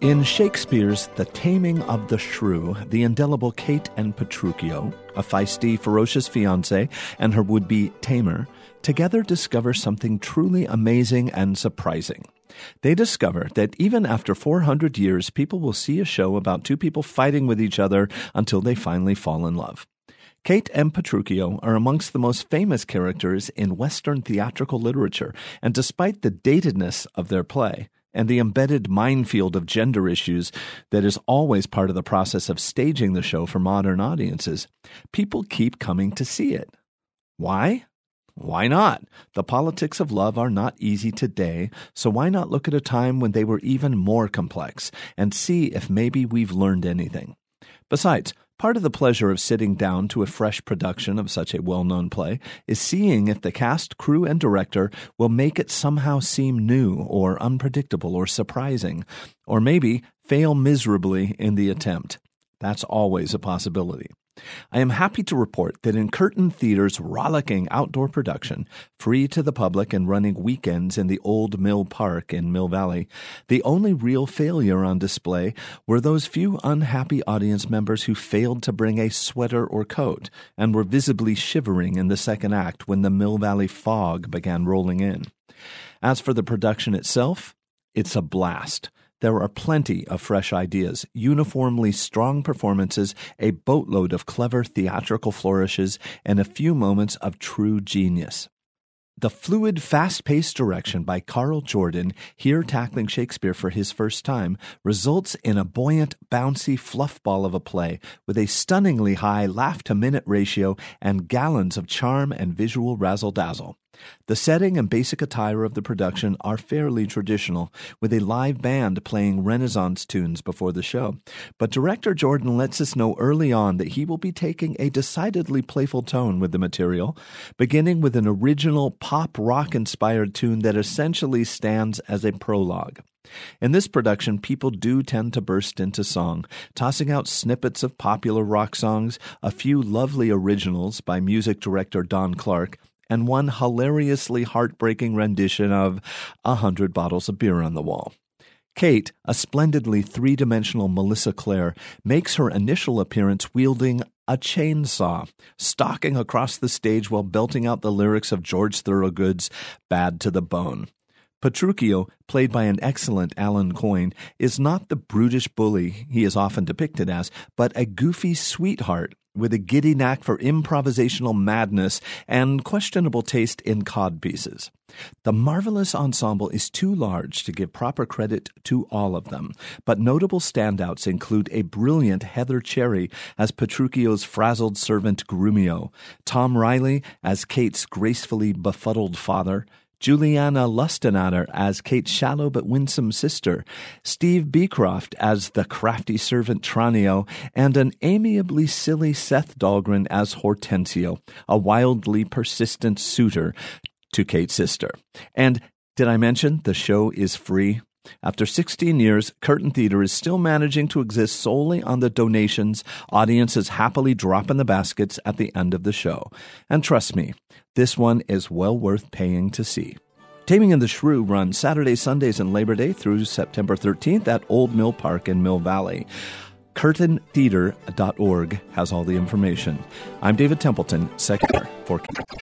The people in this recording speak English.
In Shakespeare's The Taming of the Shrew, the indelible Kate and Petruchio, a feisty, ferocious fiancée, and her would be tamer, together discover something truly amazing and surprising. They discover that even after 400 years, people will see a show about two people fighting with each other until they finally fall in love. Kate and Petruchio are amongst the most famous characters in Western theatrical literature, and despite the datedness of their play, and the embedded minefield of gender issues that is always part of the process of staging the show for modern audiences, people keep coming to see it. Why? Why not? The politics of love are not easy today, so why not look at a time when they were even more complex and see if maybe we've learned anything? Besides, Part of the pleasure of sitting down to a fresh production of such a well known play is seeing if the cast, crew, and director will make it somehow seem new or unpredictable or surprising, or maybe fail miserably in the attempt. That's always a possibility. I am happy to report that in Curtain Theater's rollicking outdoor production, free to the public and running weekends in the Old Mill Park in Mill Valley, the only real failure on display were those few unhappy audience members who failed to bring a sweater or coat and were visibly shivering in the second act when the Mill Valley fog began rolling in. As for the production itself, it's a blast. There are plenty of fresh ideas, uniformly strong performances, a boatload of clever theatrical flourishes, and a few moments of true genius. The fluid, fast paced direction by Carl Jordan, here tackling Shakespeare for his first time, results in a buoyant, bouncy fluffball of a play with a stunningly high laugh to minute ratio and gallons of charm and visual razzle dazzle. The setting and basic attire of the production are fairly traditional, with a live band playing Renaissance tunes before the show. But director Jordan lets us know early on that he will be taking a decidedly playful tone with the material, beginning with an original pop rock inspired tune that essentially stands as a prologue. In this production, people do tend to burst into song, tossing out snippets of popular rock songs, a few lovely originals by music director Don Clark, and one hilariously heartbreaking rendition of A Hundred Bottles of Beer on the Wall. Kate, a splendidly three dimensional Melissa Clare, makes her initial appearance wielding a chainsaw, stalking across the stage while belting out the lyrics of George Thorogood's Bad to the Bone. Petruchio, played by an excellent Alan Coyne, is not the brutish bully he is often depicted as, but a goofy sweetheart with a giddy knack for improvisational madness and questionable taste in cod pieces. The marvelous ensemble is too large to give proper credit to all of them, but notable standouts include a brilliant Heather Cherry as Petruchio's frazzled servant Grumio, Tom Riley as Kate's gracefully befuddled father, Juliana Lustenatter as Kate's shallow but winsome sister, Steve Beecroft as the crafty servant Tranio, and an amiably silly Seth Dahlgren as Hortensio, a wildly persistent suitor to Kate's sister. And did I mention the show is free? After 16 years, Curtain Theater is still managing to exist solely on the donations audiences happily drop in the baskets at the end of the show. And trust me, this one is well worth paying to see. Taming of the Shrew runs Saturdays, Sundays, and Labor Day through September 13th at Old Mill Park in Mill Valley. CurtainTheater.org has all the information. I'm David Templeton, Secretary for